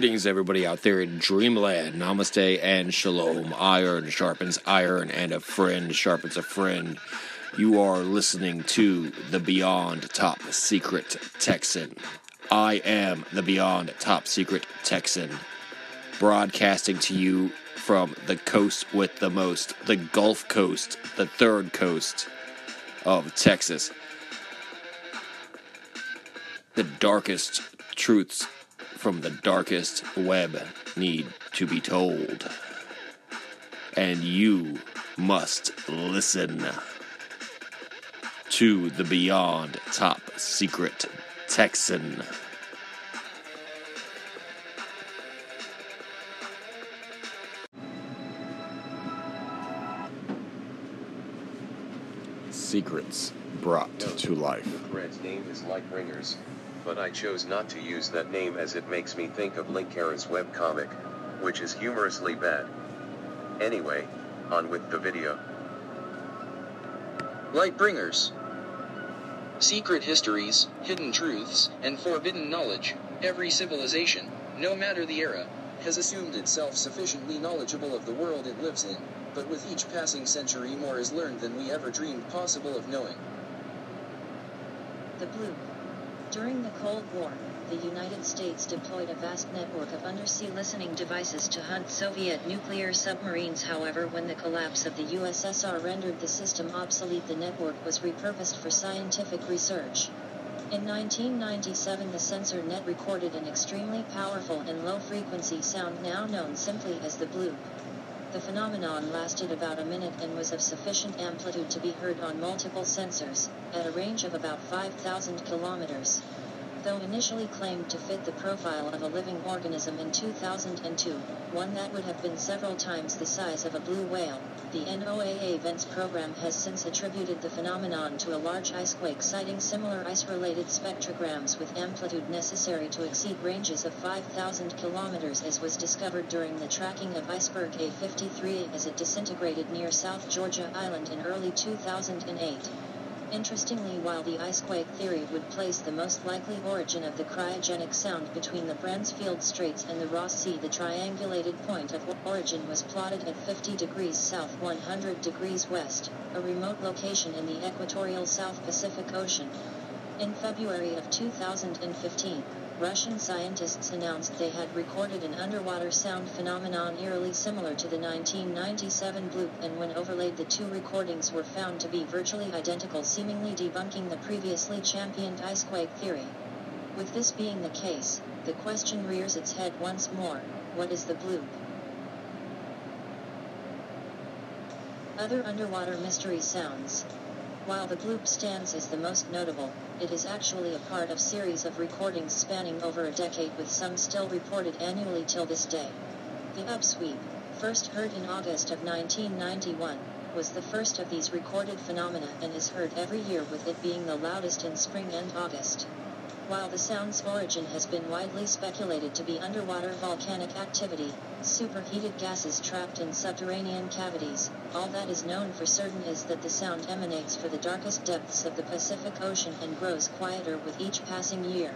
Greetings, everybody out there in Dreamland. Namaste and shalom. Iron sharpens iron, and a friend sharpens a friend. You are listening to the Beyond Top Secret Texan. I am the Beyond Top Secret Texan, broadcasting to you from the coast with the most, the Gulf Coast, the third coast of Texas. The darkest truths from the darkest web need to be told. And you must listen to the Beyond Top Secret Texan. Secrets brought to life. Red's name is but I chose not to use that name as it makes me think of Linkara's webcomic, which is humorously bad. Anyway, on with the video. Lightbringers. Secret histories, hidden truths, and forbidden knowledge. Every civilization, no matter the era, has assumed itself sufficiently knowledgeable of the world it lives in, but with each passing century more is learned than we ever dreamed possible of knowing. The Bloop. During the Cold War, the United States deployed a vast network of undersea listening devices to hunt Soviet nuclear submarines. However, when the collapse of the USSR rendered the system obsolete, the network was repurposed for scientific research. In 1997, the sensor net recorded an extremely powerful and low frequency sound now known simply as the bloop. The phenomenon lasted about a minute and was of sufficient amplitude to be heard on multiple sensors, at a range of about 5,000 kilometers. Though initially claimed to fit the profile of a living organism in 2002, one that would have been several times the size of a blue whale, the NOAA Vents Program has since attributed the phenomenon to a large icequake citing similar ice-related spectrograms with amplitude necessary to exceed ranges of 5,000 kilometers as was discovered during the tracking of iceberg A53 as it disintegrated near South Georgia Island in early 2008. Interestingly, while the icequake theory would place the most likely origin of the cryogenic sound between the Bransfield Straits and the Ross Sea, the triangulated point of origin was plotted at 50 degrees south 100 degrees west, a remote location in the equatorial South Pacific Ocean. In February of 2015, Russian scientists announced they had recorded an underwater sound phenomenon eerily similar to the 1997 bloop and when overlaid the two recordings were found to be virtually identical seemingly debunking the previously championed icequake theory. With this being the case, the question rears its head once more, what is the bloop? Other underwater mystery sounds. While the bloop stands as the most notable, it is actually a part of series of recordings spanning over a decade with some still reported annually till this day. The upsweep, first heard in August of 1991, was the first of these recorded phenomena and is heard every year with it being the loudest in spring and August. While the sound's origin has been widely speculated to be underwater volcanic activity, superheated gases trapped in subterranean cavities, all that is known for certain is that the sound emanates from the darkest depths of the Pacific Ocean and grows quieter with each passing year.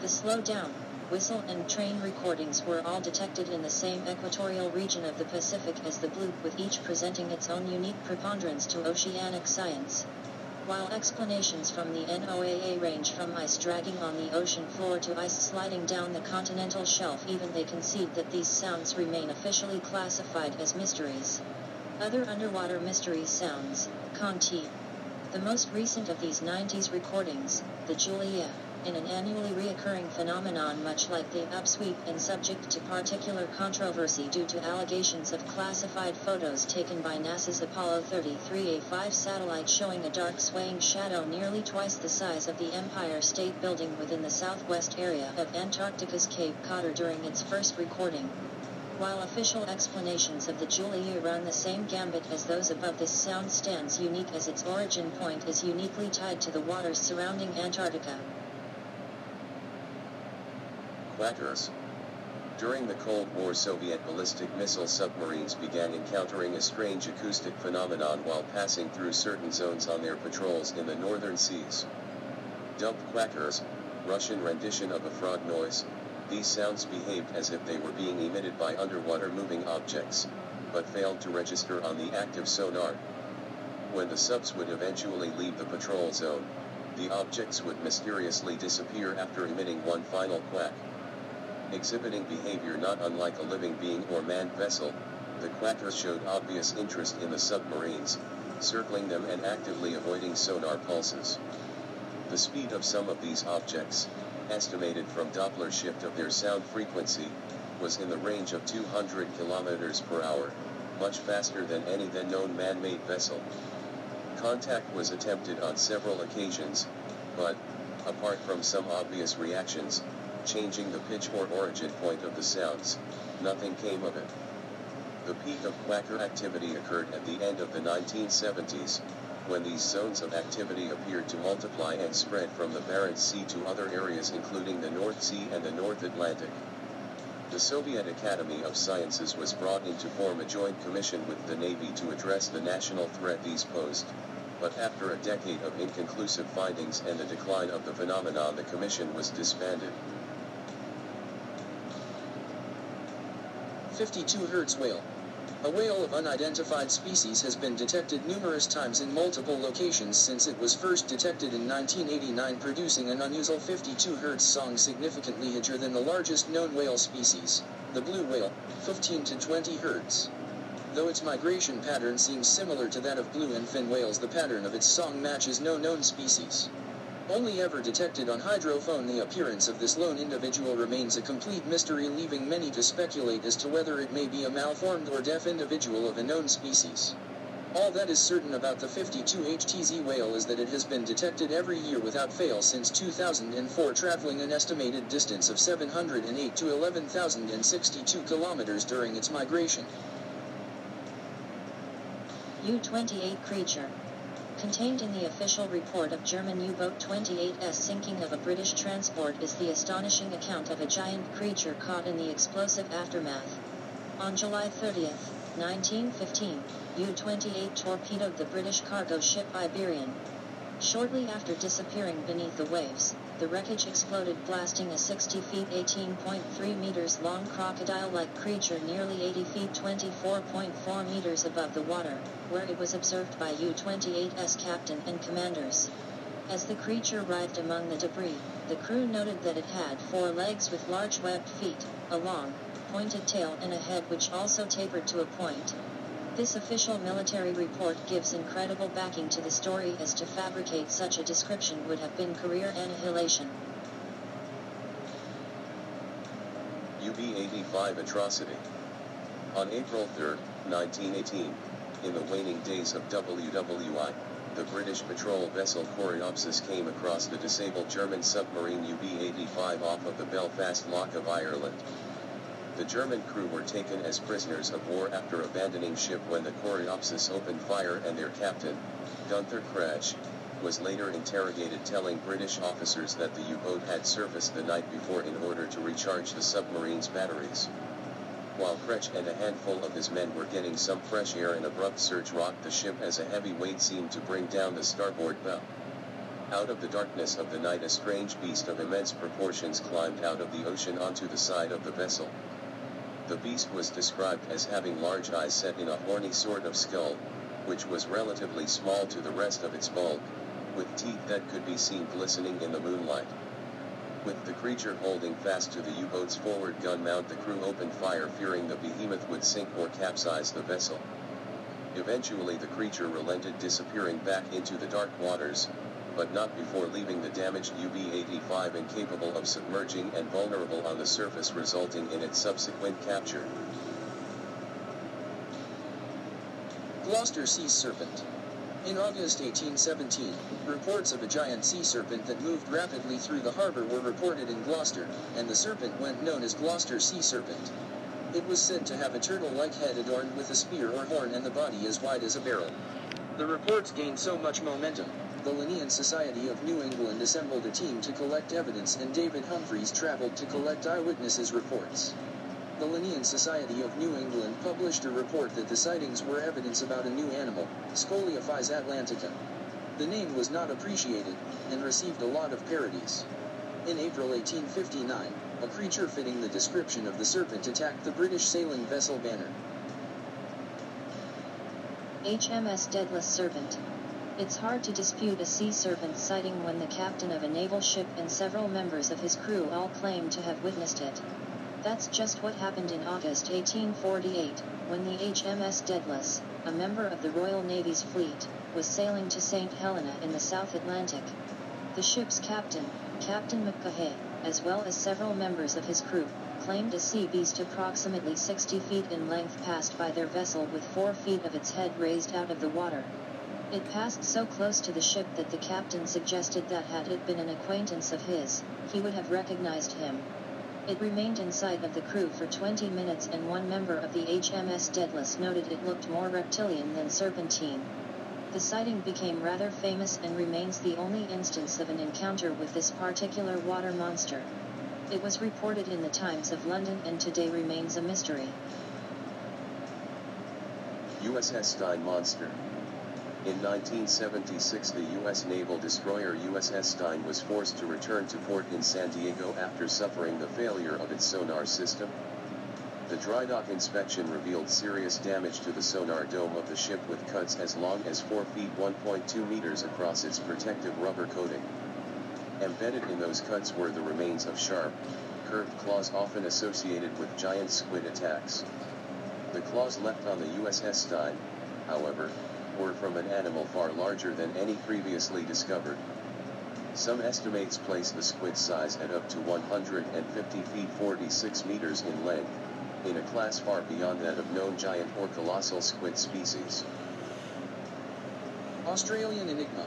The slow down, whistle and train recordings were all detected in the same equatorial region of the Pacific as the bloop with each presenting its own unique preponderance to oceanic science. While explanations from the NOAA range from ice dragging on the ocean floor to ice sliding down the continental shelf even they concede that these sounds remain officially classified as mysteries. Other underwater mystery sounds, Conti. The most recent of these 90s recordings, the Julia, in an annually reoccurring phenomenon much like the upsweep and subject to particular controversy due to allegations of classified photos taken by NASA's Apollo 33A5 satellite showing a dark swaying shadow nearly twice the size of the Empire State Building within the southwest area of Antarctica's Cape Cotter during its first recording. While official explanations of the Julia run the same gambit as those above this sound stands unique as its origin point is uniquely tied to the waters surrounding Antarctica. During the Cold War Soviet ballistic missile submarines began encountering a strange acoustic phenomenon while passing through certain zones on their patrols in the northern seas. Dubbed quackers, Russian rendition of a frog noise, These sounds behaved as if they were being emitted by underwater moving objects, but failed to register on the active sonar. When the subs would eventually leave the patrol zone, the objects would mysteriously disappear after emitting one final quack. Exhibiting behavior not unlike a living being or manned vessel, the quackers showed obvious interest in the submarines, circling them and actively avoiding sonar pulses. The speed of some of these objects, estimated from Doppler shift of their sound frequency, was in the range of 200 kilometers per hour, much faster than any then known man-made vessel. Contact was attempted on several occasions, but, apart from some obvious reactions, changing the pitch or origin point of the sounds, nothing came of it. The peak of quacker activity occurred at the end of the 1970s, when these zones of activity appeared to multiply and spread from the Barents Sea to other areas including the North Sea and the North Atlantic. The Soviet Academy of Sciences was brought in to form a joint commission with the Navy to address the national threat these posed, but after a decade of inconclusive findings and the decline of the phenomenon the commission was disbanded. 52 Hz whale. A whale of unidentified species has been detected numerous times in multiple locations since it was first detected in 1989 producing an unusual 52 Hz song significantly higher than the largest known whale species, the blue whale, 15 to 20 Hz. Though its migration pattern seems similar to that of blue and fin whales the pattern of its song matches no known species. Only ever detected on hydrophone the appearance of this lone individual remains a complete mystery leaving many to speculate as to whether it may be a malformed or deaf individual of a known species. All that is certain about the 52 HTZ whale is that it has been detected every year without fail since 2004 traveling an estimated distance of 708 to 11,062 kilometers during its migration. U-28 creature. Contained in the official report of German U-boat 28's sinking of a British transport is the astonishing account of a giant creature caught in the explosive aftermath. On July 30, 1915, U-28 torpedoed the British cargo ship Iberian. Shortly after disappearing beneath the waves, the wreckage exploded blasting a 60 feet 18.3 meters long crocodile-like creature nearly 80 feet 24.4 meters above the water, where it was observed by U-28's captain and commanders. As the creature writhed among the debris, the crew noted that it had four legs with large webbed feet, a long, pointed tail and a head which also tapered to a point. This official military report gives incredible backing to the story as to fabricate such a description would have been career annihilation. UB-85 atrocity. On April 3, 1918, in the waning days of WWI, the British patrol vessel Coreopsis came across the disabled German submarine UB-85 off of the Belfast Lough of Ireland. The German crew were taken as prisoners of war after abandoning ship when the Coreopsis opened fire and their captain, Gunther Krech, was later interrogated telling British officers that the U-boat had surfaced the night before in order to recharge the submarine's batteries. While Krech and a handful of his men were getting some fresh air an abrupt surge rocked the ship as a heavy weight seemed to bring down the starboard bow. Out of the darkness of the night a strange beast of immense proportions climbed out of the ocean onto the side of the vessel. The beast was described as having large eyes set in a horny sort of skull, which was relatively small to the rest of its bulk, with teeth that could be seen glistening in the moonlight. With the creature holding fast to the U-boat's forward gun mount the crew opened fire fearing the behemoth would sink or capsize the vessel. Eventually the creature relented disappearing back into the dark waters, but not before leaving the damaged UB-85 incapable of submerging and vulnerable on the surface resulting in its subsequent capture. Gloucester Sea Serpent. In August 1817, reports of a giant sea serpent that moved rapidly through the harbor were reported in Gloucester, and the serpent went known as Gloucester Sea Serpent. It was said to have a turtle-like head adorned with a spear or horn and the body as wide as a barrel. The reports gained so much momentum, the Linnean Society of New England assembled a team to collect evidence and David Humphreys traveled to collect eyewitnesses' reports. The Linnean Society of New England published a report that the sightings were evidence about a new animal, Scoliophis atlantica. The name was not appreciated, and received a lot of parodies. In April 1859, a creature fitting the description of the serpent attacked the British sailing vessel Banner. HMS Daedalus Serpent. It's hard to dispute a sea serpent sighting when the captain of a naval ship and several members of his crew all claim to have witnessed it. That's just what happened in August 1848, when the HMS Daedalus, a member of the Royal Navy's fleet, was sailing to St. Helena in the South Atlantic. The ship's captain, Captain McCaughey, as well as several members of his crew, claimed a sea beast approximately 60 feet in length passed by their vessel with 4 feet of its head raised out of the water. It passed so close to the ship that the captain suggested that had it been an acquaintance of his, he would have recognized him. It remained in sight of the crew for 20 minutes and one member of the HMS Daedalus noted it looked more reptilian than serpentine. The sighting became rather famous and remains the only instance of an encounter with this particular water monster. It was reported in the Times of London and today remains a mystery. USS Stein Monster. In 1976 the U.S. naval destroyer USS Stein was forced to return to port in San Diego after suffering the failure of its sonar system. The dry dock inspection revealed serious damage to the sonar dome of the ship with cuts as long as 4 feet 1.2 meters across its protective rubber coating. Embedded in those cuts were the remains of sharp, curved claws often associated with giant squid attacks. The claws left on the USS Stein, however, were from an animal far larger than any previously discovered. Some estimates place the squid size at up to 150 feet 46 meters in length, in a class far beyond that of known giant or colossal squid species. Australian Enigma.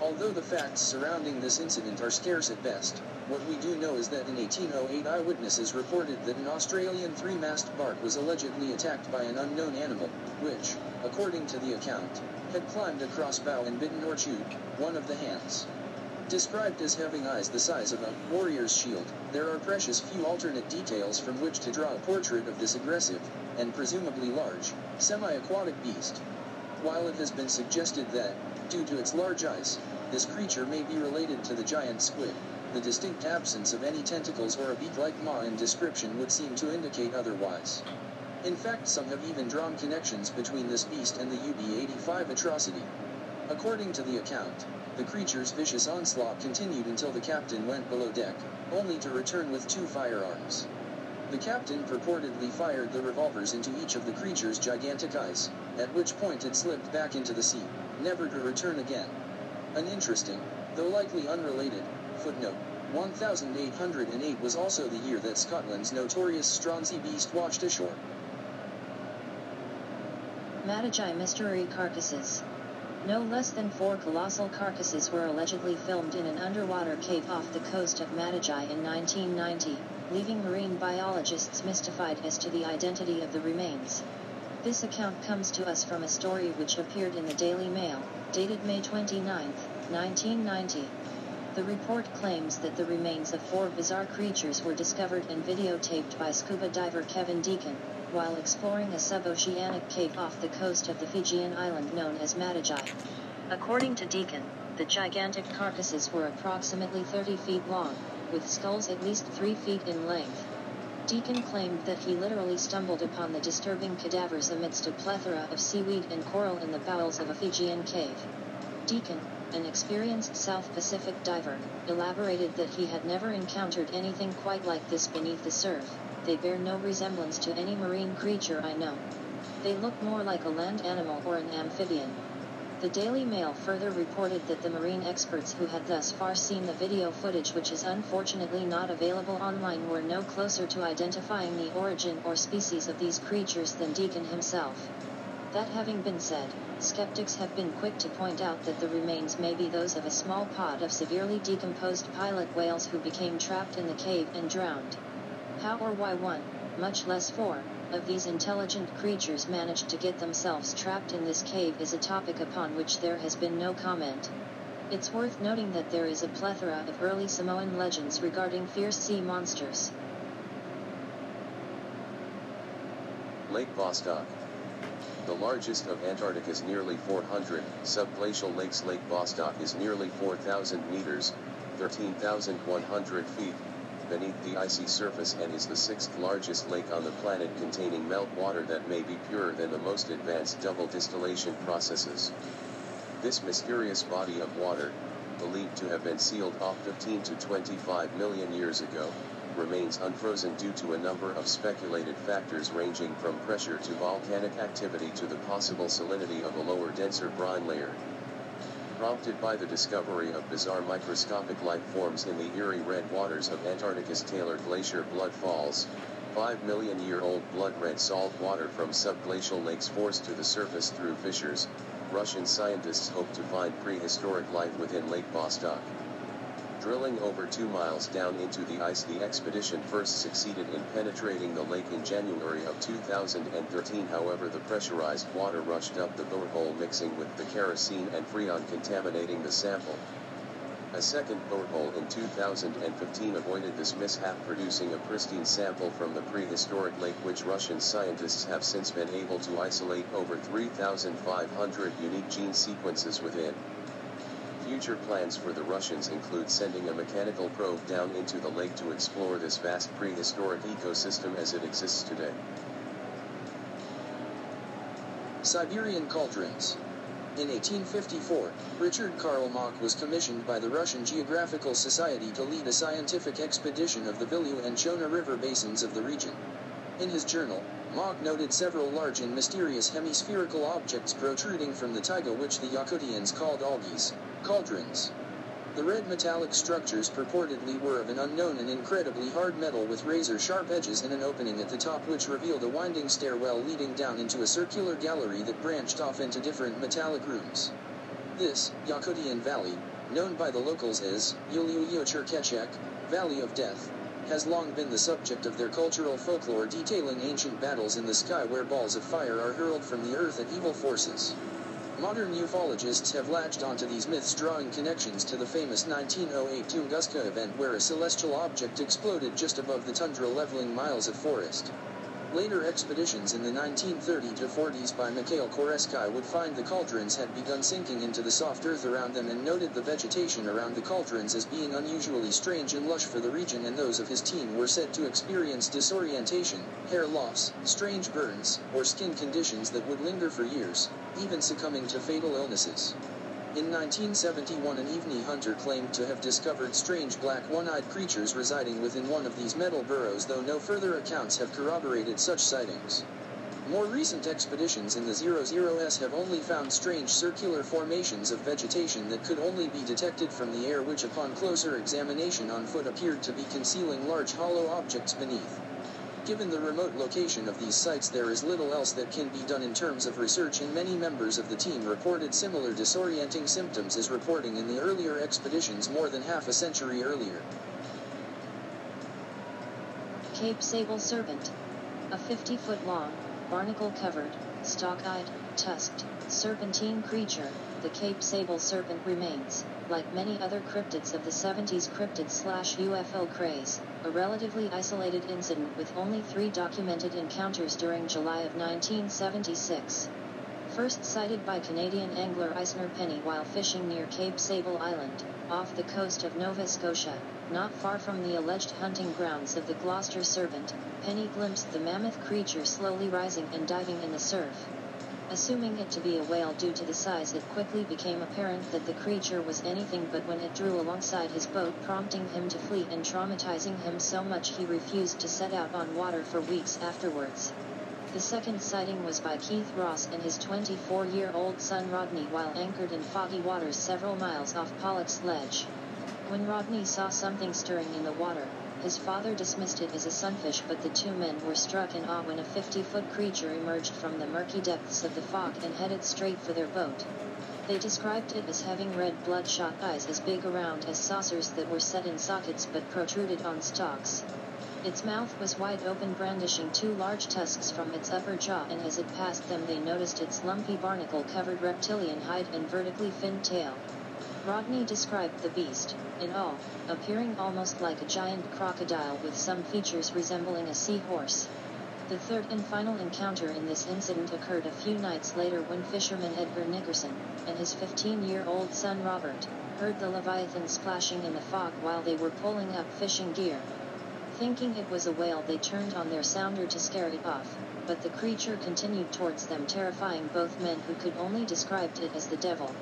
Although the facts surrounding this incident are scarce at best, what we do know is that in 1808 eyewitnesses reported that an Australian three-mast bark was allegedly attacked by an unknown animal, which, according to the account, had climbed across bow and bitten or chewed one of the hands. Described as having eyes the size of a warrior's shield, there are precious few alternate details from which to draw a portrait of this aggressive, and presumably large, semi-aquatic beast. While it has been suggested that, due to its large eyes, this creature may be related to the giant squid, the distinct absence of any tentacles or a beak-like maw in description would seem to indicate otherwise. In fact some have even drawn connections between this beast and the UB-85 atrocity. According to the account, the creature's vicious onslaught continued until the captain went below deck, only to return with two firearms. The captain purportedly fired the revolvers into each of the creature's gigantic eyes, at which point it slipped back into the sea, never to return again. An interesting, though likely unrelated, footnote. 1808 was also the year that Scotland's notorious Stronsay beast washed ashore. Matagi Mystery Carcasses. No less than four colossal carcasses were allegedly filmed in an underwater cave off the coast of Matagi in 1990, leaving marine biologists mystified as to the identity of the remains. This account comes to us from a story which appeared in the Daily Mail, dated May 29, 1990. The report claims that the remains of four bizarre creatures were discovered and videotaped by scuba diver Kevin Deacon, while exploring a suboceanic cave off the coast of the Fijian island known as Matagi. According to Deacon, the gigantic carcasses were approximately 30 feet long, with skulls at least 3 feet in length. Deacon claimed that he literally stumbled upon the disturbing cadavers amidst a plethora of seaweed and coral in the bowels of a Fijian cave. Deacon, an experienced South Pacific diver, elaborated that he had never encountered anything quite like this beneath the surf. They bear no resemblance to any marine creature I know. They look more like a land animal or an amphibian. The Daily Mail further reported that the marine experts who had thus far seen the video footage which is unfortunately not available online were no closer to identifying the origin or species of these creatures than Deacon himself. That having been said, skeptics have been quick to point out that the remains may be those of a small pod of severely decomposed pilot whales who became trapped in the cave and drowned. How or why one, much less four, of these intelligent creatures managed to get themselves trapped in this cave is a topic upon which there has been no comment. It's worth noting that there is a plethora of early Samoan legends regarding fierce sea monsters. Lake Vostok. The largest of Antarctica's nearly 400, subglacial lakes Lake Vostok is nearly 4,000 meters, 13,100 feet, beneath the icy surface and is the sixth largest lake on the planet containing meltwater that may be purer than the most advanced double distillation processes. This mysterious body of water, believed to have been sealed off 15 to 25 million years ago, remains unfrozen due to a number of speculated factors ranging from pressure to volcanic activity to the possible salinity of a lower denser brine layer. Prompted by the discovery of bizarre microscopic life forms in the eerie red waters of Antarctica's Taylor Glacier Blood Falls, 5 million year old blood red salt water from subglacial lakes forced to the surface through fissures, Russian scientists hope to find prehistoric life within Lake Vostok. Drilling over two miles down into the ice the expedition first succeeded in penetrating the lake in January of 2013 however the pressurized water rushed up the borehole mixing with the kerosene and freon contaminating the sample. A second borehole in 2015 avoided this mishap producing a pristine sample from the prehistoric lake which Russian scientists have since been able to isolate over 3,500 unique gene sequences within. Future plans for the Russians include sending a mechanical probe down into the lake to explore this vast prehistoric ecosystem as it exists today. Siberian Cauldrons in 1854, Richard Karl Mach was commissioned by the Russian Geographical Society to lead a scientific expedition of the Vilu and Chona river basins of the region. In his journal, Mach noted several large and mysterious hemispherical objects protruding from the taiga which the Yakutians called alges, cauldrons. The red metallic structures purportedly were of an unknown and incredibly hard metal with razor-sharp edges and an opening at the top which revealed a winding stairwell leading down into a circular gallery that branched off into different metallic rooms. This, Yakutian Valley, known by the locals as Yuliuyo Cherkechek, Valley of Death, has long been the subject of their cultural folklore detailing ancient battles in the sky where balls of fire are hurled from the earth at evil forces. Modern ufologists have latched onto these myths drawing connections to the famous 1908 Tunguska event where a celestial object exploded just above the tundra leveling miles of forest. Later expeditions in the 1930 to 40s by Mikhail Koresky would find the cauldrons had begun sinking into the soft earth around them and noted the vegetation around the cauldrons as being unusually strange and lush for the region and those of his team were said to experience disorientation, hair loss, strange burns, or skin conditions that would linger for years, even succumbing to fatal illnesses. In 1971 an Evenki hunter claimed to have discovered strange black one-eyed creatures residing within one of these metal burrows though no further accounts have corroborated such sightings. More recent expeditions in the 00S have only found strange circular formations of vegetation that could only be detected from the air which upon closer examination on foot appeared to be concealing large hollow objects beneath. Given the remote location of these sites there is little else that can be done in terms of research and many members of the team reported similar disorienting symptoms as reporting in the earlier expeditions more than half a century earlier. Cape Sable Serpent. A 50 foot long, barnacle covered, stalk eyed, tusked, serpentine creature, the Cape Sable Serpent remains, like many other cryptids of the 70s cryptid slash UFO craze, a relatively isolated incident with only three documented encounters during July of 1976. First sighted by Canadian angler Eisner Penny while fishing near Cape Sable Island, off the coast of Nova Scotia, not far from the alleged hunting grounds of the Gloucester Serpent, Penny glimpsed the mammoth creature slowly rising and diving in the surf. Assuming it to be a whale due to the size it quickly became apparent that the creature was anything but when it drew alongside his boat prompting him to flee and traumatizing him so much he refused to set out on water for weeks afterwards. The second sighting was by Keith Ross and his 24-year-old son Rodney while anchored in foggy waters several miles off Pollock's Ledge. When Rodney saw something stirring in the water, his father dismissed it as a sunfish but the two men were struck in awe when a 50-foot creature emerged from the murky depths of the fog and headed straight for their boat. They described it as having red bloodshot eyes as big around as saucers that were set in sockets but protruded on stalks. Its mouth was wide open brandishing two large tusks from its upper jaw and as it passed them they noticed its lumpy barnacle-covered reptilian hide and vertically finned tail. Rodney described the beast, in all, appearing almost like a giant crocodile with some features resembling a seahorse. The third and final encounter in this incident occurred a few nights later when fisherman Edgar Nickerson, and his 15-year-old son Robert, heard the Leviathan splashing in the fog while they were pulling up fishing gear. Thinking it was a whale they turned on their sounder to scare it off, but the creature continued towards them terrifying both men who could only describe it as the devil.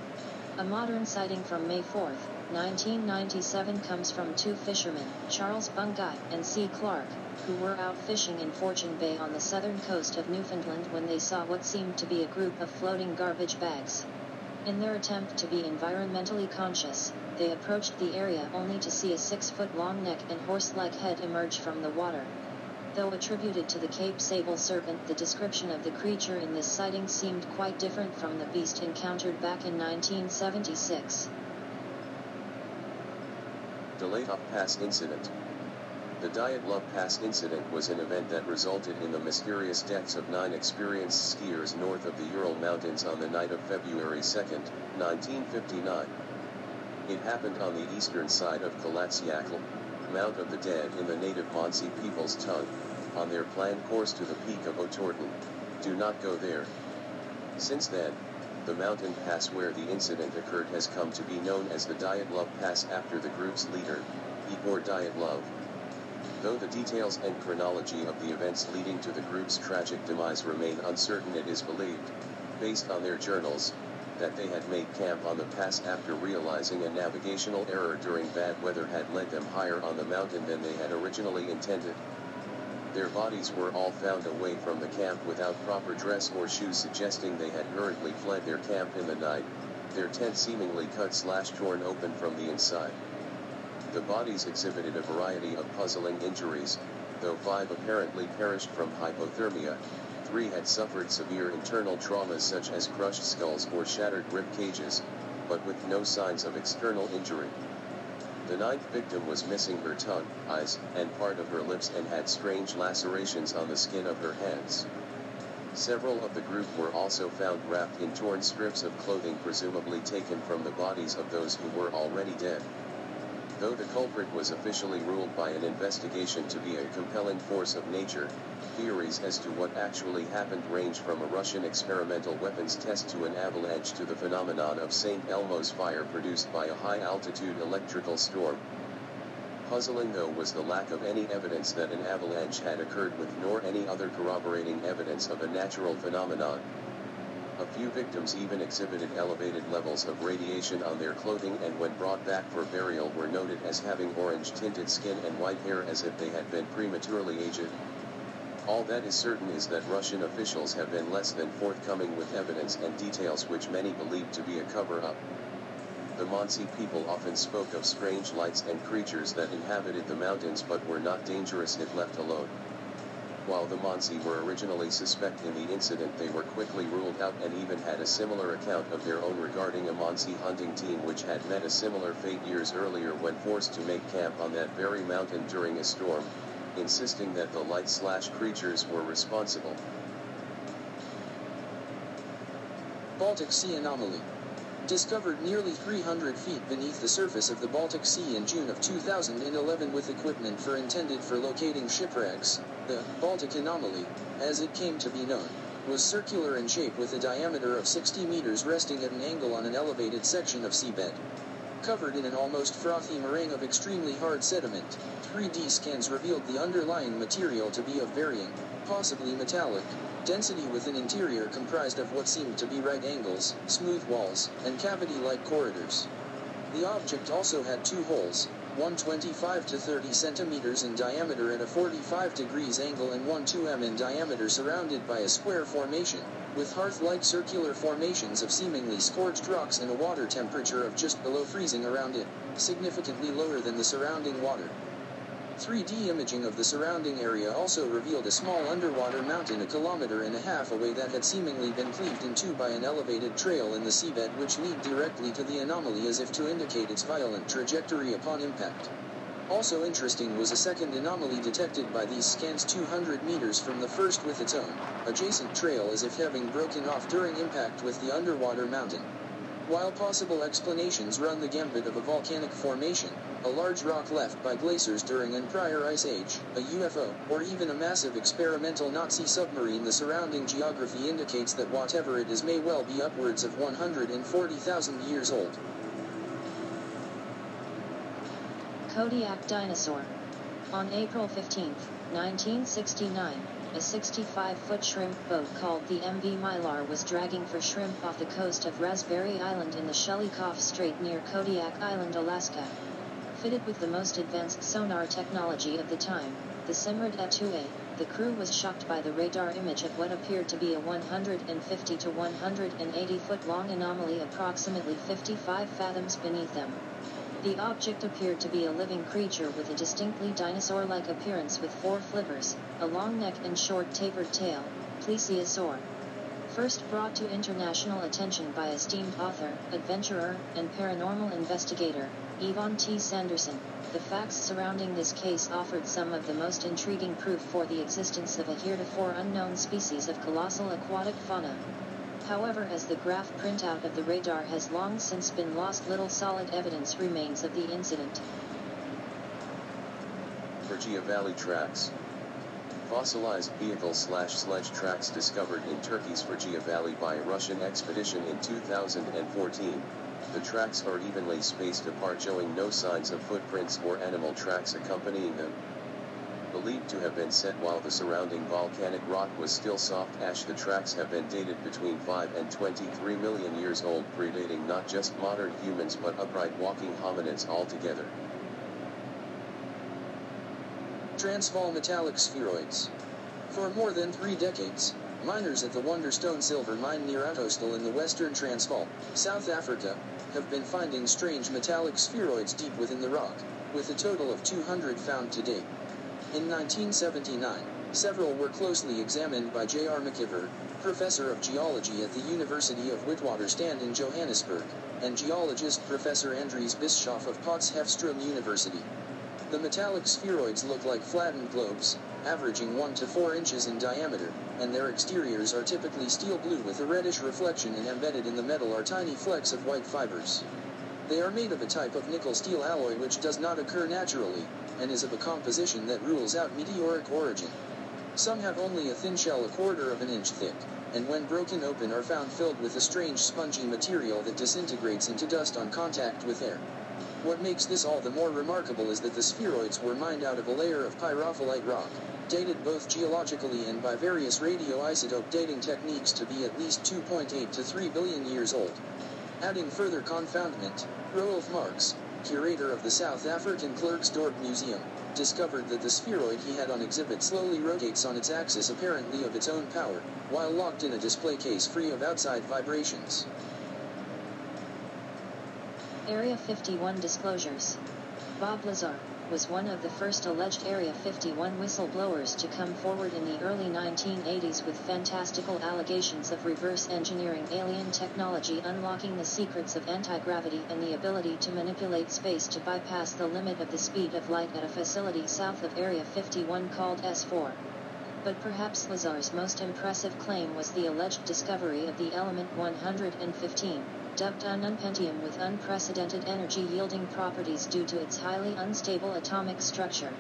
A modern sighting from May 4, 1997 comes from two fishermen, Charles Bungay and C. Clark, who were out fishing in Fortune Bay on the southern coast of Newfoundland when they saw what seemed to be a group of floating garbage bags. In their attempt to be environmentally conscious, they approached the area only to see a six-foot-long neck and horse-like head emerge from the water. Though attributed to the Cape Sable serpent, the description of the creature in this sighting seemed quite different from the beast encountered back in 1976. Dyatlov Pass Incident The Dyatlov Pass incident was an event that resulted in the mysterious deaths of nine experienced skiers north of the Ural Mountains on the night of February 2, 1959. It happened on the eastern side of Kholat Syakhl, Mount of the Dead in the native Mansi people's tongue, on their planned course to the peak of Otorten. Do not go there. Since then, the mountain pass where the incident occurred has come to be known as the Dyatlov Pass after the group's leader, Igor Dyatlov. Though the details and chronology of the events leading to the group's tragic demise remain uncertain it is believed, based on their journals, that they had made camp on the pass after realizing a navigational error during bad weather had led them higher on the mountain than they had originally intended. Their bodies were all found away from the camp without proper dress or shoes suggesting they had hurriedly fled their camp in the night, their tent seemingly cut slash torn open from the inside. The bodies exhibited a variety of puzzling injuries, though five apparently perished from hypothermia, three had suffered severe internal traumas such as crushed skulls or shattered rib cages, but with no signs of external injury. The ninth victim was missing her tongue, eyes, and part of her lips and had strange lacerations on the skin of her hands. Several of the group were also found wrapped in torn strips of clothing presumably taken from the bodies of those who were already dead. Though the culprit was officially ruled by an investigation to be a compelling force of nature, theories as to what actually happened range from a Russian experimental weapons test to an avalanche to the phenomenon of St. Elmo's fire produced by a high-altitude electrical storm. Puzzling though was the lack of any evidence that an avalanche had occurred with nor any other corroborating evidence of a natural phenomenon. A few victims even exhibited elevated levels of radiation on their clothing and when brought back for burial were noted as having orange-tinted skin and white hair as if they had been prematurely aged. All that is certain is that Russian officials have been less than forthcoming with evidence and details which many believe to be a cover-up. The Mansi people often spoke of strange lights and creatures that inhabited the mountains but were not dangerous if left alone. While the Mansi were originally suspect in the incident they were quickly ruled out and even had a similar account of their own regarding a Mansi hunting team which had met a similar fate years earlier when forced to make camp on that very mountain during a storm, insisting that the light slash creatures were responsible. Baltic Sea Anomaly discovered nearly 300 feet beneath the surface of the Baltic Sea in June of 2011 with equipment for intended for locating shipwrecks. The Baltic anomaly, as it came to be known, was circular in shape with a diameter of 60 meters resting at an angle on an elevated section of seabed. Covered in an almost frothy meringue of extremely hard sediment, 3D scans revealed the underlying material to be of varying, possibly metallic, density with an interior comprised of what seemed to be right angles, smooth walls, and cavity-like corridors. The object also had two holes, one 25 to 30 centimeters in diameter at a 45 degrees angle and one 2 m in diameter surrounded by a square formation, with hearth-like circular formations of seemingly scorched rocks and a water temperature of just below freezing around it, significantly lower than the surrounding water. 3D imaging of the surrounding area also revealed a small underwater mountain a kilometer and a half away that had seemingly been cleaved in two by an elevated trail in the seabed which lead directly to the anomaly as if to indicate its violent trajectory upon impact. Also interesting was a second anomaly detected by these scans 200 meters from the first with its own, adjacent trail as if having broken off during impact with the underwater mountain. While possible explanations run the gambit of a volcanic formation, a large rock left by glaciers during an prior ice age, a UFO, or even a massive experimental Nazi submarine the surrounding geography indicates that whatever it is may well be upwards of 140,000 years old. Kodiak dinosaur. On April 15, 1969, a 65-foot shrimp boat called the MV Mylar was dragging for shrimp off the coast of Raspberry Island in the Shelikof Strait near Kodiak Island, Alaska. Fitted with the most advanced sonar technology of the time, the Simrad Etue, the crew was shocked by the radar image of what appeared to be a 150 to 180 foot long anomaly approximately 55 fathoms beneath them. The object appeared to be a living creature with a distinctly dinosaur-like appearance with four flippers, a long neck and short tapered tail, plesiosaur. First brought to international attention by esteemed author, adventurer, and paranormal investigator, Ivan T. Sanderson, the facts surrounding this case offered some of the most intriguing proof for the existence of a heretofore unknown species of colossal aquatic fauna. However as the graph printout of the radar has long since been lost little solid evidence remains of the incident. Phrygia Valley Tracks Fossilized vehicle slash sledge tracks discovered in Turkey's Phrygia Valley by a Russian expedition in 2014. The tracks are evenly spaced apart showing no signs of footprints or animal tracks accompanying them. Believed to have been set while the surrounding volcanic rock was still soft ash the tracks have been dated between 5 and 23 million years old predating not just modern humans but upright walking hominids altogether. Transvaal metallic spheroids. For more than three decades, miners at the Wonderstone silver mine near Ottosdal in the western Transvaal, South Africa, have been finding strange metallic spheroids deep within the rock, with a total of 200 found to date. In 1979, several were closely examined by J.R. McIver, professor of geology at the University of Witwatersrand in Johannesburg, and geologist Professor Andries Bischoff of Potchefstroom University. The metallic spheroids look like flattened globes, averaging 1 to 4 inches in diameter, and their exteriors are typically steel blue with a reddish reflection and embedded in the metal are tiny flecks of white fibers. They are made of a type of nickel steel alloy which does not occur naturally, and is of a composition that rules out meteoric origin. Some have only a thin shell a quarter of an inch thick, and when broken open are found filled with a strange spongy material that disintegrates into dust on contact with air. What makes this all the more remarkable is that the spheroids were mined out of a layer of pyrophyllite rock, dated both geologically and by various radioisotope dating techniques to be at least 2.8 to 3 billion years old. Adding further confoundment, Roelf Marx, curator of the South African Klerksdorp Museum, discovered that the spheroid he had on exhibit slowly rotates on its axis apparently of its own power, while locked in a display case free of outside vibrations. Area 51 disclosures. Bob Lazar was one of the first alleged Area 51 whistleblowers to come forward in the early 1980s with fantastical allegations of reverse engineering alien technology unlocking the secrets of anti-gravity and the ability to manipulate space to bypass the limit of the speed of light at a facility south of Area 51 called S4. But perhaps Lazar's most impressive claim was the alleged discovery of the element 115 dubbed ununpentium with unprecedented energy-yielding properties due to its highly unstable atomic structure.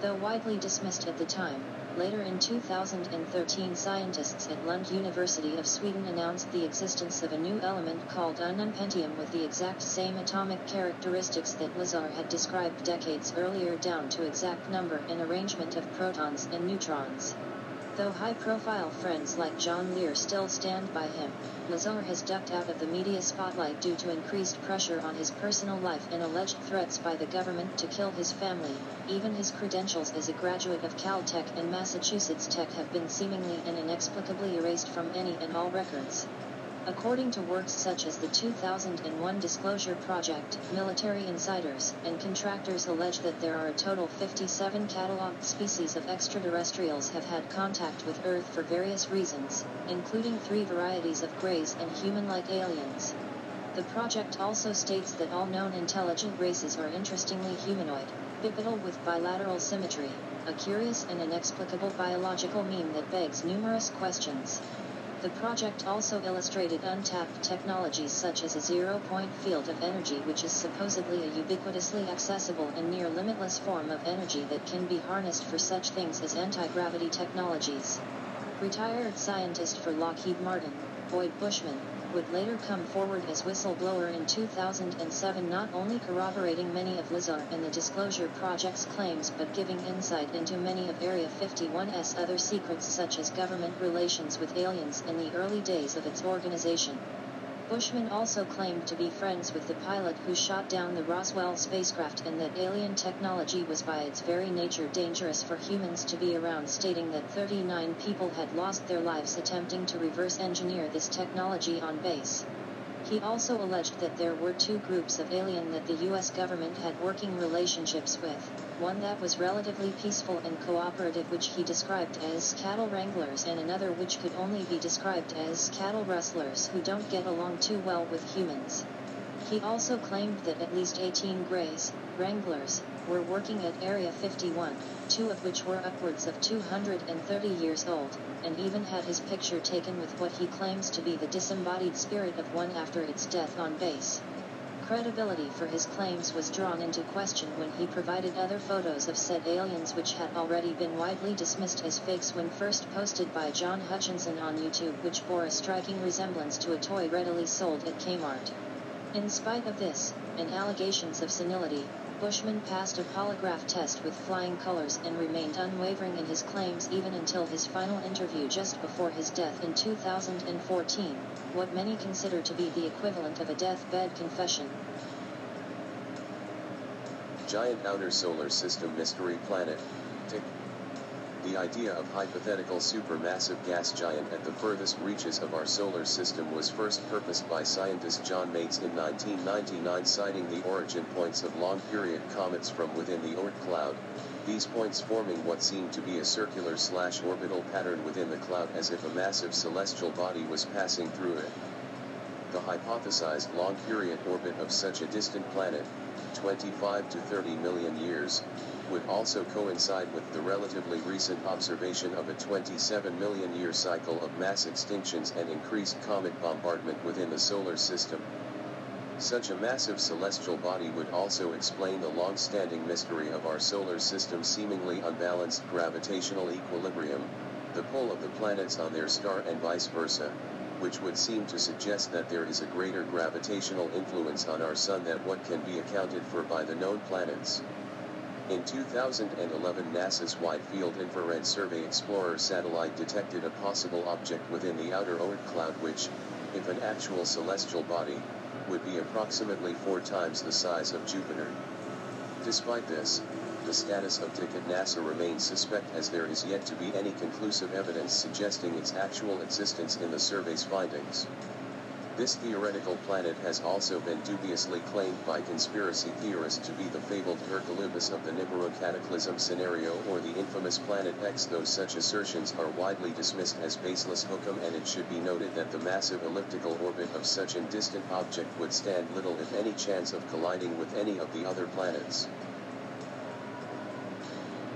Though widely dismissed at the time, later in 2013 scientists at Lund University of Sweden announced the existence of a new element called ununpentium with the exact same atomic characteristics that Lazar had described decades earlier down to exact number and arrangement of protons and neutrons. Though high-profile friends like John Lear still stand by him, Lazar has ducked out of the media spotlight due to increased pressure on his personal life and alleged threats by the government to kill his family. Even his credentials as a graduate of Caltech and Massachusetts Tech have been seemingly and inexplicably erased from any and all records. According to works such as the 2001 Disclosure Project, military insiders and contractors allege that there are a total 57 cataloged species of extraterrestrials have had contact with Earth for various reasons, including three varieties of greys and human-like aliens. The project also states that all known intelligent races are interestingly humanoid, bipedal with bilateral symmetry, a curious and inexplicable biological meme that begs numerous questions. The project also illustrated untapped technologies such as a zero-point field of energy which is supposedly a ubiquitously accessible and near limitless form of energy that can be harnessed for such things as anti-gravity technologies. Retired scientist for Lockheed Martin, Boyd Bushman, would later come forward as whistleblower in 2007 not only corroborating many of Lazar and the Disclosure Project's claims but giving insight into many of Area 51's other secrets such as government relations with aliens in the early days of its organization. Bushman also claimed to be friends with the pilot who shot down the Roswell spacecraft and that alien technology was by its very nature dangerous for humans to be around stating that 39 people had lost their lives attempting to reverse engineer this technology on base. He also alleged that there were two groups of alien that the US government had working relationships with, one that was relatively peaceful and cooperative which he described as cattle wranglers and another which could only be described as cattle rustlers who don't get along too well with humans. He also claimed that at least 18 Greys, wranglers, were working at Area 51, two of which were upwards of 230 years old, and even had his picture taken with what he claims to be the disembodied spirit of one after its death on base. Credibility for his claims was drawn into question when he provided other photos of said aliens which had already been widely dismissed as fakes when first posted by John Hutchinson on YouTube which bore a striking resemblance to a toy readily sold at Kmart. In spite of this, and allegations of senility, Bushman passed a polygraph test with flying colors and remained unwavering in his claims even until his final interview just before his death in 2014, what many consider to be the equivalent of a deathbed confession. Giant Outer Solar System Mystery Planet, Tyche. The idea of hypothetical supermassive gas giant at the furthest reaches of our solar system was first purposed by scientist John Matese in 1999 citing the origin points of long-period comets from within the Oort cloud, these points forming what seemed to be a circular slash orbital pattern within the cloud as if a massive celestial body was passing through it. The hypothesized long-period orbit of such a distant planet, 25 to 30 million years, would also coincide with the relatively recent observation of a 27 million year cycle of mass extinctions and increased comet bombardment within the solar system. Such a massive celestial body would also explain the long-standing mystery of our solar system's seemingly unbalanced gravitational equilibrium, the pull of the planets on their star and vice versa, which would seem to suggest that there is a greater gravitational influence on our sun than what can be accounted for by the known planets. In 2011 NASA's Wide Field Infrared Survey Explorer satellite detected a possible object within the outer Oort cloud which, if an actual celestial body, would be approximately four times the size of Jupiter. Despite this, the status of Tyche at NASA remains suspect as there is yet to be any conclusive evidence suggesting its actual existence in the survey's findings. This theoretical planet has also been dubiously claimed by conspiracy theorists to be the fabled Hercolubus of the Nibiru cataclysm scenario or the infamous Planet X though such assertions are widely dismissed as baseless hokum and it should be noted that the massive elliptical orbit of such an distant object would stand little if any chance of colliding with any of the other planets.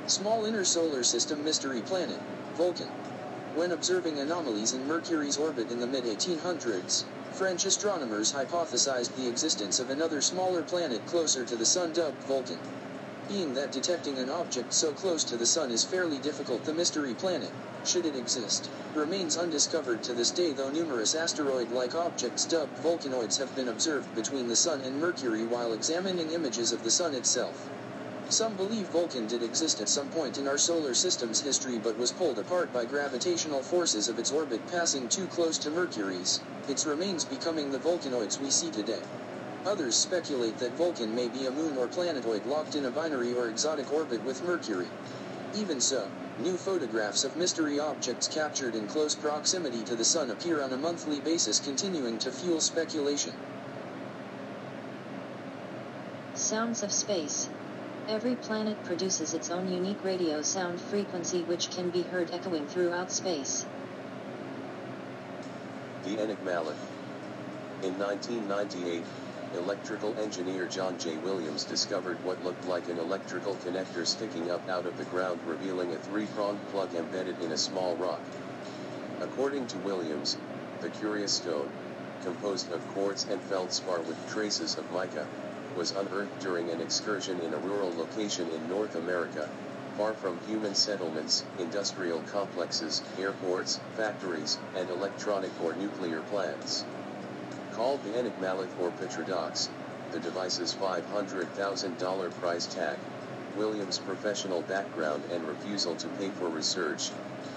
Small inner solar system mystery planet, Vulcan. When observing anomalies in Mercury's orbit in the mid 1800s, French astronomers hypothesized the existence of another smaller planet closer to the Sun dubbed Vulcan. Being that detecting an object so close to the Sun is fairly difficult, the mystery planet, should it exist, remains undiscovered to this day though numerous asteroid-like objects dubbed Vulcanoids have been observed between the Sun and Mercury while examining images of the Sun itself. Some believe Vulcan did exist at some point in our solar system's history but was pulled apart by gravitational forces of its orbit passing too close to Mercury's, its remains becoming the Vulcanoids we see today. Others speculate that Vulcan may be a moon or planetoid locked in a binary or exotic orbit with Mercury. Even so, new photographs of mystery objects captured in close proximity to the Sun appear on a monthly basis continuing to fuel speculation. Sounds of space. Every planet produces its own unique radio sound frequency which can be heard echoing throughout space. The Enigmalith. In 1998, electrical engineer John J. Williams discovered what looked like an electrical connector sticking up out of the ground revealing a three-pronged plug embedded in a small rock. According to Williams, the curious stone, composed of quartz and feldspar with traces of mica, was unearthed during an excursion in a rural location in North America, far from human settlements, industrial complexes, airports, factories, and electronic or nuclear plants. Called the Enigmalith or Petradox, the device's $500,000 price tag, Williams' professional background and refusal to pay for research,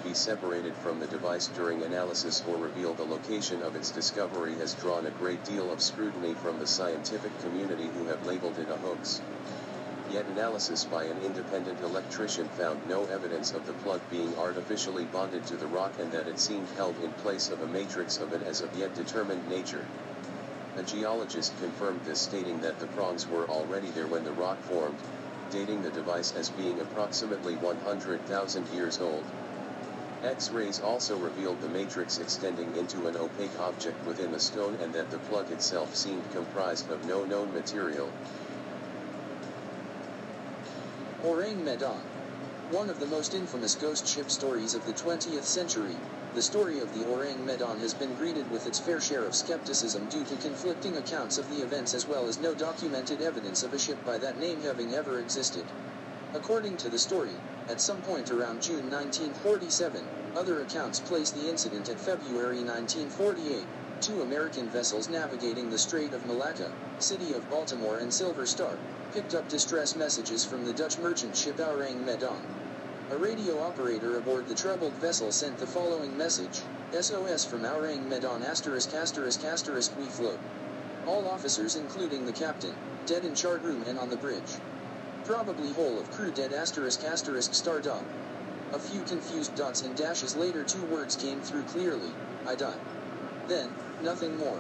be separated from the device during analysis or reveal the location of its discovery has drawn a great deal of scrutiny from the scientific community who have labeled it a hoax. Yet analysis by an independent electrician found no evidence of the plug being artificially bonded to the rock and that it seemed held in place of a matrix of an as of yet determined nature. A geologist confirmed this stating that the prongs were already there when the rock formed, dating the device as being approximately 100,000 years old. X-rays also revealed the matrix extending into an opaque object within the stone and that the plug itself seemed comprised of no known material. Orang Medan. One of the most infamous ghost ship stories of the 20th century, the story of the Orang Medan has been greeted with its fair share of skepticism due to conflicting accounts of the events as well as no documented evidence of a ship by that name having ever existed. According to the story, at some point around June 1947, other accounts place the incident at February 1948, two American vessels navigating the Strait of Malacca, City of Baltimore and Silver Star, picked up distress messages from the Dutch merchant ship Orang Medan. A radio operator aboard the troubled vessel sent the following message, SOS from Orang Medan asterisk asterisk asterisk we float. All officers including the captain, dead in chart room and on the bridge. Probably whole of crew dead asterisk asterisk star dot. A few confused dots and dashes later two words came through clearly, I die. Then, nothing more.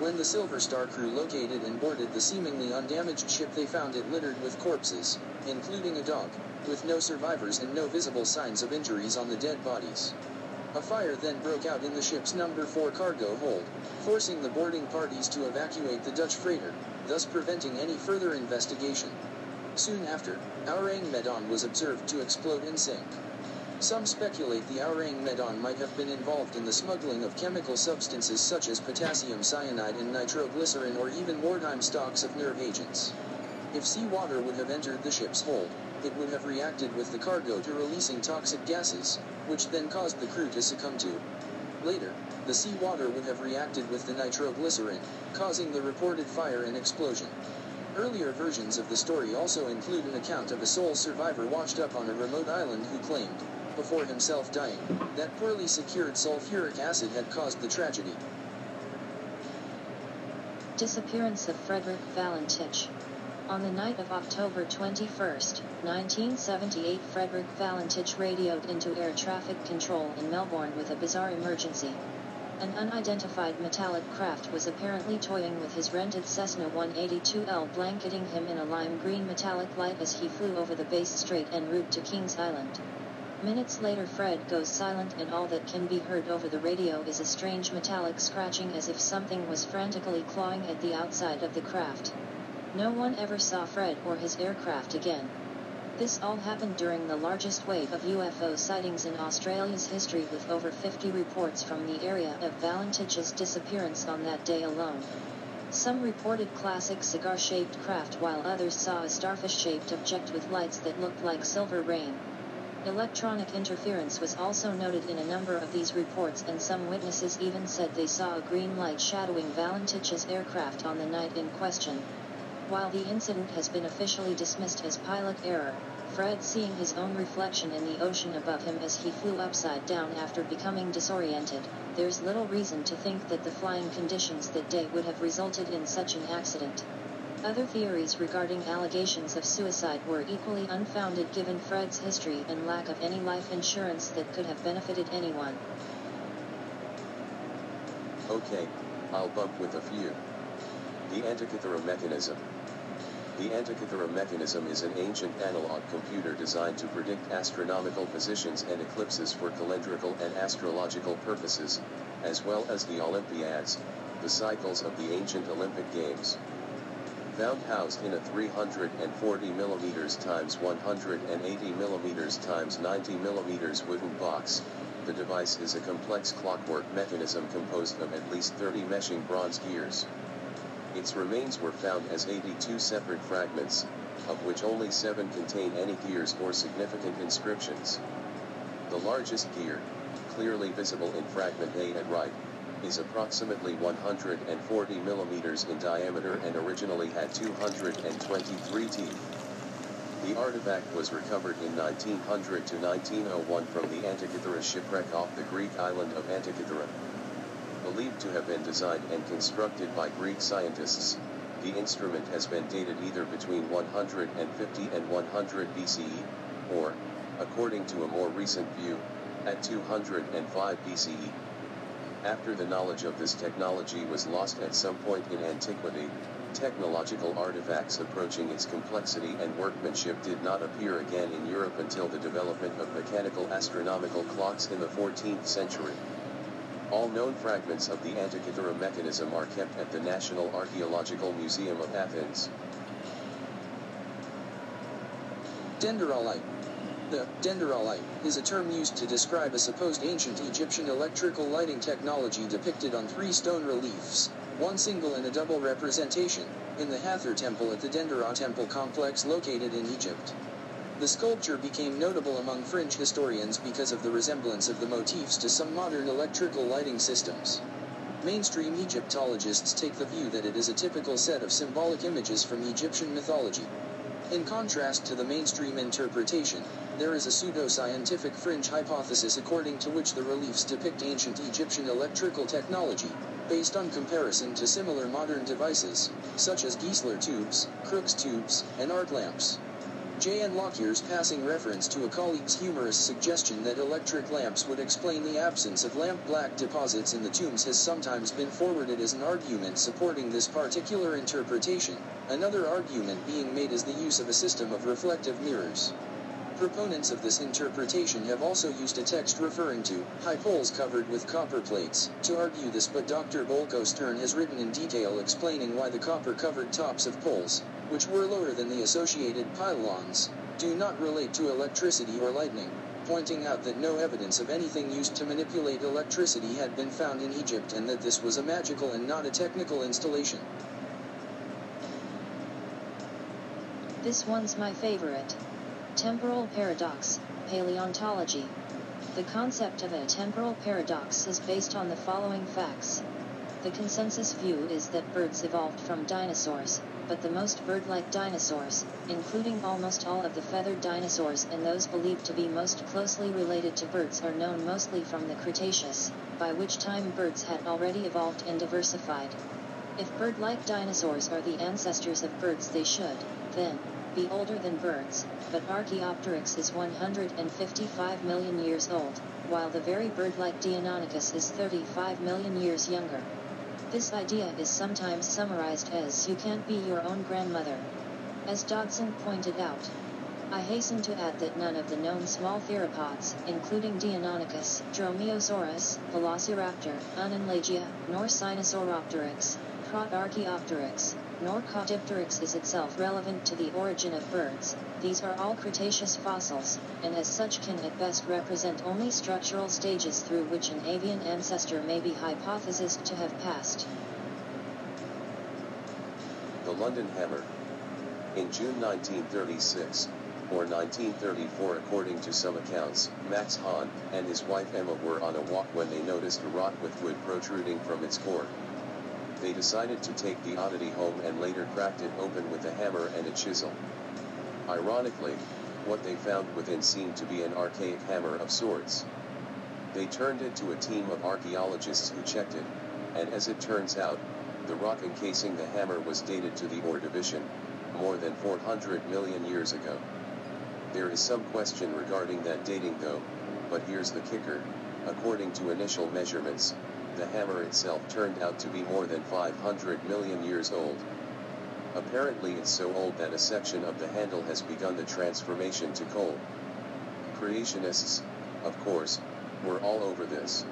When the Silver Star crew located and boarded the seemingly undamaged ship they found it littered with corpses, including a dog, with no survivors and no visible signs of injuries on the dead bodies. A fire then broke out in the ship's number 4 cargo hold, forcing the boarding parties to evacuate the Dutch freighter, thus preventing any further investigation. Soon after, Orang Medan was observed to explode and sink. Some speculate the Orang Medan might have been involved in the smuggling of chemical substances such as potassium cyanide and nitroglycerin or even wartime stocks of nerve agents. If seawater would have entered the ship's hold, it would have reacted with the cargo to releasing toxic gases, which then caused the crew to succumb to. Later, the seawater would have reacted with the nitroglycerin, causing the reported fire and explosion. Earlier versions of the story also include an account of a sole survivor washed up on a remote island who claimed, before himself dying, that poorly secured sulfuric acid had caused the tragedy. Disappearance of Frederick Valentich. On the night of October 21, 1978 Frederick Valentich radioed into air traffic control in Melbourne with a bizarre emergency. An unidentified metallic craft was apparently toying with his rented Cessna 182L blanketing him in a lime green metallic light as he flew over the Bass Strait en route to Kings Island. Minutes later Fred goes silent and all that can be heard over the radio is a strange metallic scratching as if something was frantically clawing at the outside of the craft. No one ever saw Fred or his aircraft again. This all happened during the largest wave of UFO sightings in Australia's history with over 50 reports from the area of Valentich's disappearance on that day alone. Some reported classic cigar-shaped craft while others saw a starfish-shaped object with lights that looked like silver rain. Electronic interference was also noted in a number of these reports and some witnesses even said they saw a green light shadowing Valentich's aircraft on the night in question. While the incident has been officially dismissed as pilot error, Fred seeing his own reflection in the ocean above him as he flew upside down after becoming disoriented, there's little reason to think that the flying conditions that day would have resulted in such an accident. Other theories regarding allegations of suicide were equally unfounded given Fred's history and lack of any life insurance that could have benefited anyone. Okay, I'll bump with a few. The Antikythera mechanism. The Antikythera mechanism is an ancient analog computer designed to predict astronomical positions and eclipses for calendrical and astrological purposes, as well as the Olympiads, the cycles of the ancient Olympic Games. Found housed in a 340 mm times 180 mm times 90 mm wooden box, the device is a complex clockwork mechanism composed of at least 30 meshing bronze gears. Its remains were found as 82 separate fragments, of which only seven contain any gears or significant inscriptions. The largest gear, clearly visible in fragment A at right, is approximately 140 millimeters in diameter and originally had 223 teeth. The artifact was recovered in 1900 to 1901 from the Antikythera shipwreck off the Greek island of Antikythera. Believed to have been designed and constructed by Greek scientists, the instrument has been dated either between 150 and 100 BCE, or, according to a more recent view, at 205 BCE. After the knowledge of this technology was lost at some point in antiquity, technological artifacts approaching its complexity and workmanship did not appear again in Europe until the development of mechanical astronomical clocks in the 14th century. All known fragments of the Antikythera mechanism are kept at the National Archaeological Museum of Athens. Dendera light. The Dendera light is a term used to describe a supposed ancient Egyptian electrical lighting technology depicted on three stone reliefs, one single and a double representation, in the Hathor Temple at the Dendera Temple complex located in Egypt. The sculpture became notable among French historians because of the resemblance of the motifs to some modern electrical lighting systems. Mainstream Egyptologists take the view that it is a typical set of symbolic images from Egyptian mythology. In contrast to the mainstream interpretation, there is a pseudo-scientific fringe hypothesis according to which the reliefs depict ancient Egyptian electrical technology, based on comparison to similar modern devices, such as Geissler tubes, Crookes tubes, and arc lamps. J. N. Lockyer's passing reference to a colleague's humorous suggestion that electric lamps would explain the absence of lamp black deposits in the tombs has sometimes been forwarded as an argument supporting this particular interpretation, another argument being made is the use of a system of reflective mirrors. Proponents of this interpretation have also used a text referring to high poles covered with copper plates to argue this, but Dr. Bolko Stern has written in detail explaining why the copper covered tops of poles, which were lower than the associated pylons, do not relate to electricity or lightning, pointing out that no evidence of anything used to manipulate electricity had been found in Egypt and that this was a magical and not a technical installation. This one's my favorite. Temporal paradox, paleontology. The concept of a temporal paradox is based on the following facts. The consensus view is that birds evolved from dinosaurs, but the most bird-like dinosaurs, including almost all of the feathered dinosaurs and those believed to be most closely related to birds are known mostly from the Cretaceous, by which time birds had already evolved and diversified. If bird-like dinosaurs are the ancestors of birds they should, then, be older than birds, but Archaeopteryx is 155 million years old, while the very bird-like Deinonychus is 35 million years younger. This idea is sometimes summarized as you can't be your own grandmother. As Dodson pointed out, I hasten to add that none of the known small theropods, including Deinonychus, Dromaeosaurus, Velociraptor, Unenlagia, nor Sinosauropteryx, Protarchaeopteryx, nor Caudipteryx is itself relevant to the origin of birds, these are all Cretaceous fossils, and as such can at best represent only structural stages through which an avian ancestor may be hypothesized to have passed. The London Hammer. In June 1936, or 1934 according to some accounts, Max Hahn and his wife Emma were on a walk when they noticed a rock with wood protruding from its core. They decided to take the oddity home and later cracked it open with a hammer and a chisel. Ironically, what they found within seemed to be an archaic hammer of sorts. They turned it to a team of archaeologists who checked it, and as it turns out, the rock encasing the hammer was dated to the Ordovician, more than 400 million years ago. There is some question regarding that dating though, but here's the kicker, according to initial measurements, the hammer itself turned out to be more than 500 million years old. Apparently it's so old that a section of the handle has begun the transformation to coal. Creationists, of course, were all over this.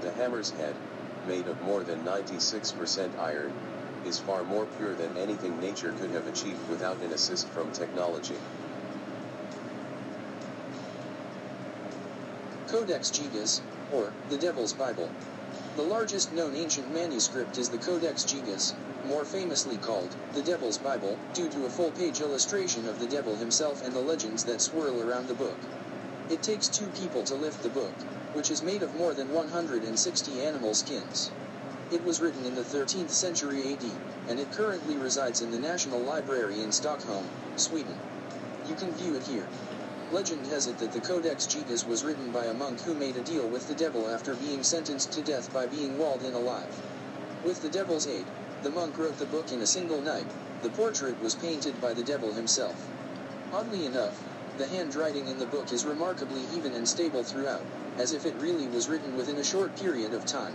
The hammer's head, made of more than 96% iron, is far more pure than anything nature could have achieved without an assist from technology. Codex Gigas, or the Devil's Bible. The largest known ancient manuscript is the Codex Gigas, more famously called the Devil's Bible, due to a full-page illustration of the devil himself and the legends that swirl around the book. It takes two people to lift the book, which is made of more than 160 animal skins. It was written in the 13th century AD, and it currently resides in the National Library in Stockholm, Sweden. You can view it here. Legend has it that the Codex Gigas was written by a monk who made a deal with the devil after being sentenced to death by being walled in alive. With the devil's aid, the monk wrote the book in a single night. The portrait was painted by the devil himself. Oddly enough, the handwriting in the book is remarkably even and stable throughout, as if it really was written within a short period of time.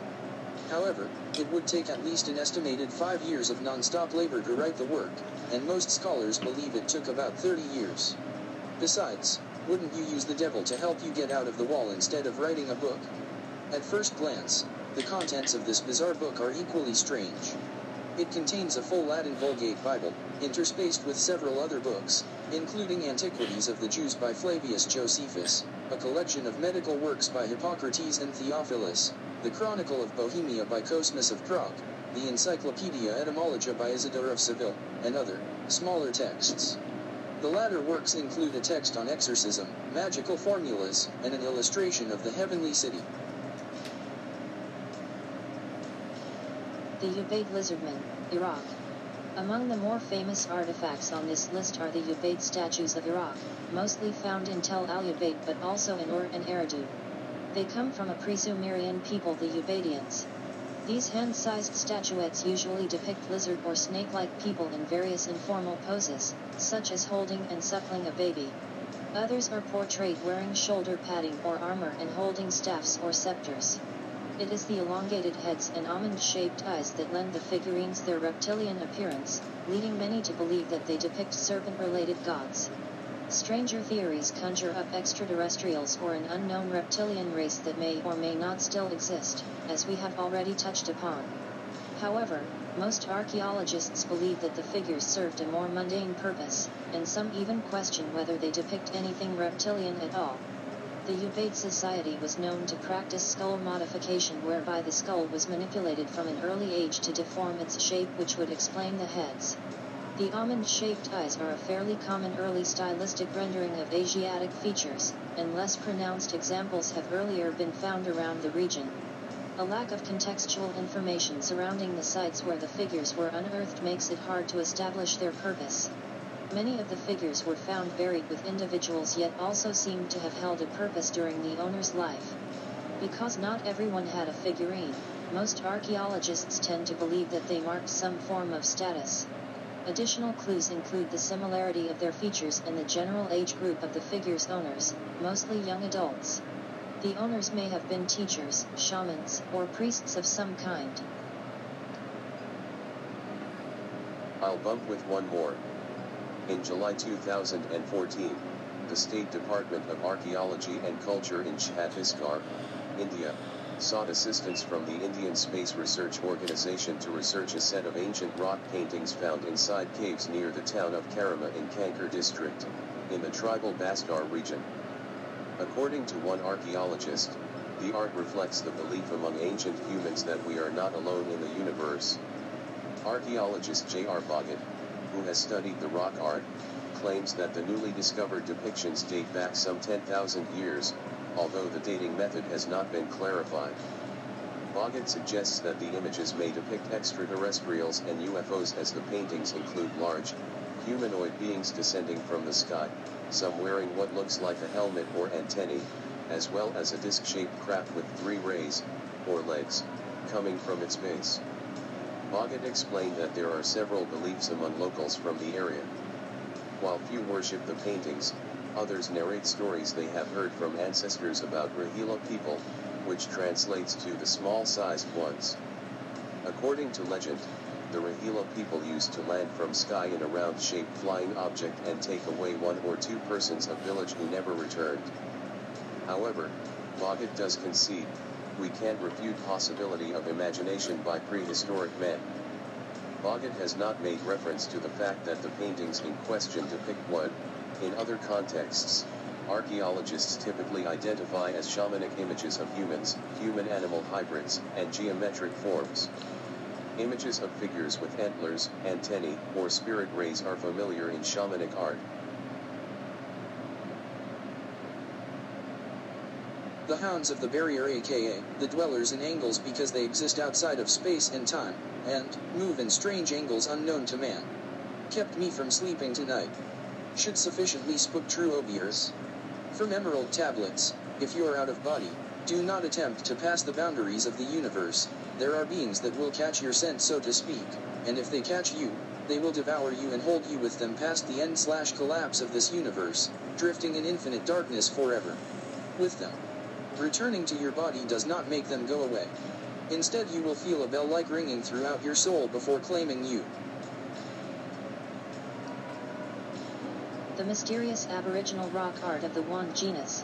However, it would take at least an estimated five years of non-stop labor to write the work, and most scholars believe it took about 30 years. Besides, wouldn't you use the devil to help you get out of the wall instead of writing a book? At first glance, the contents of this bizarre book are equally strange. It contains a full Latin Vulgate Bible, interspaced with several other books, including Antiquities of the Jews by Flavius Josephus, a collection of medical works by Hippocrates and Theophilus, the Chronicle of Bohemia by Cosmas of Prague, the Encyclopedia Etymologia by Isidore of Seville, and other, smaller texts. The latter works include a text on exorcism, magical formulas, and an illustration of the heavenly city. The Ubaid Lizardman, Iraq. Among the more famous artifacts on this list are the Ubaid statues of Iraq, mostly found in Tel Al-Ubaid but also in Ur and Eridu. They come from a pre-Sumerian people the Ubaidians. These hand-sized statuettes usually depict lizard or snake-like people in various informal poses, such as holding and suckling a baby. Others are portrayed wearing shoulder padding or armor and holding staffs or scepters. It is the elongated heads and almond-shaped eyes that lend the figurines their reptilian appearance, leading many to believe that they depict serpent-related gods. Stranger theories conjure up extraterrestrials or an unknown reptilian race that may or may not still exist, as we have already touched upon. However, most archaeologists believe that the figures served a more mundane purpose, and some even question whether they depict anything reptilian at all. The Ubaid society was known to practice skull modification whereby the skull was manipulated from an early age to deform its shape which would explain the heads. The almond-shaped eyes are a fairly common early stylistic rendering of Asiatic features, and less pronounced examples have earlier been found around the region. A lack of contextual information surrounding the sites where the figures were unearthed makes it hard to establish their purpose. Many of the figures were found buried with individuals yet also seemed to have held a purpose during the owner's life. Because not everyone had a figurine, most archaeologists tend to believe that they marked some form of status. Additional clues include the similarity of their features and the general age group of the figure's owners, mostly young adults. The owners may have been teachers, shamans, or priests of some kind. I'll bump with one more. In July 2014, the State Department of Archaeology and Culture in Chhattisgarh, India, sought assistance from the Indian Space Research Organization to research a set of ancient rock paintings found inside caves near the town of Charama in Kanker district, in the tribal Bastar region. According to one archaeologist, the art reflects the belief among ancient humans that we are not alone in the universe. Archaeologist J.R. Bhagat, who has studied the rock art, claims that the newly discovered depictions date back some 10,000 years, although the dating method has not been clarified. Bhagat suggests that the images may depict extraterrestrials and UFOs as the paintings include large, humanoid beings descending from the sky, some wearing what looks like a helmet or antennae, as well as a disc-shaped craft with three rays, or legs, coming from its base. Bhagat explained that there are several beliefs among locals from the area. While few worship the paintings, others narrate stories they have heard from ancestors about Rohela people, which translates to the small-sized ones. According to legend, the Rohela people used to land from sky in a round-shaped flying object and take away one or two persons of village who never returned. However, Bhagat does concede, we can't refute possibility of imagination by prehistoric men. Bhagat has not made reference to the fact that the paintings in question depict what, in other contexts, Archaeologists typically identify as shamanic images of humans, human-animal hybrids, and geometric forms. Images of figures with antlers, antennae, or spirit rays are familiar in shamanic art. The hounds of the barrier aka, the dwellers in angles because they exist outside of space and time, and, move in strange angles unknown to man. Kept me from sleeping tonight. Should sufficiently spook true obiers. From emerald tablets, if you are out of body, do not attempt to pass the boundaries of the universe, there are beings that will catch your scent so to speak, and if they catch you, they will devour you and hold you with them past the end slash collapse of this universe, drifting in infinite darkness forever. With them. Returning to your body does not make them go away. Instead you will feel a bell-like ringing throughout your soul before claiming you. The mysterious aboriginal rock art of the Wandjinas.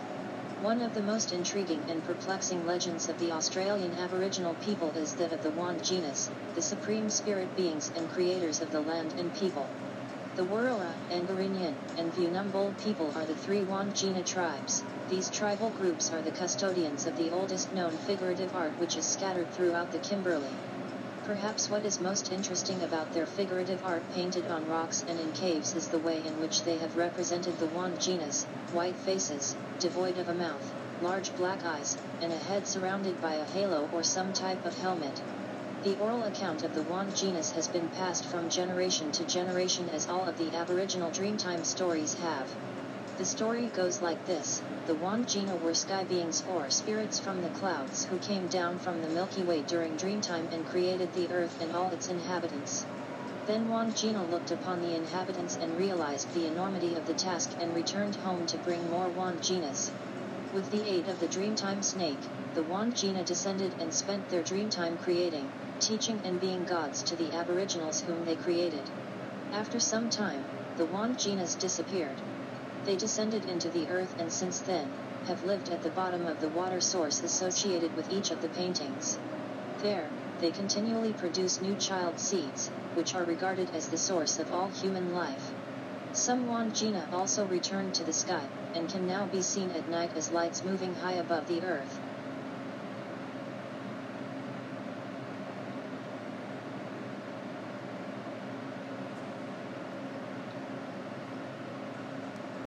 One of the most intriguing and perplexing legends of the Australian Aboriginal people is that of the Wandjinas, the supreme spirit beings and creators of the land and people. The Worrorra, Ngarinyin, and Wunambal people are the three Wandjina tribes. These tribal groups are the custodians of the oldest known figurative art which is scattered throughout the Kimberley. Perhaps what is most interesting about their figurative art painted on rocks and in caves is the way in which they have represented the Wandjinas, white faces, devoid of a mouth, large black eyes, and a head surrounded by a halo or some type of helmet. The oral account of the Wandjinas has been passed from generation to generation as all of the Aboriginal Dreamtime stories have. The story goes like this The Wandjina were sky beings or spirits from the clouds who came down from the Milky Way during Dreamtime and created the earth and all its inhabitants. Then Wandjina looked upon the inhabitants and realized the enormity of the task and returned home to bring more Wandjinas. With the aid of the Dreamtime snake, the Wandjina descended and spent their Dreamtime creating, teaching and being gods to the Aboriginals whom they created. After some time, the Wandjinas disappeared. They descended into the earth and since then, have lived at the bottom of the water source associated with each of the paintings. There, they continually produce new child seeds, which are regarded as the source of all human life. Some Wandjina also returned to the sky, and can now be seen at night as lights moving high above the earth.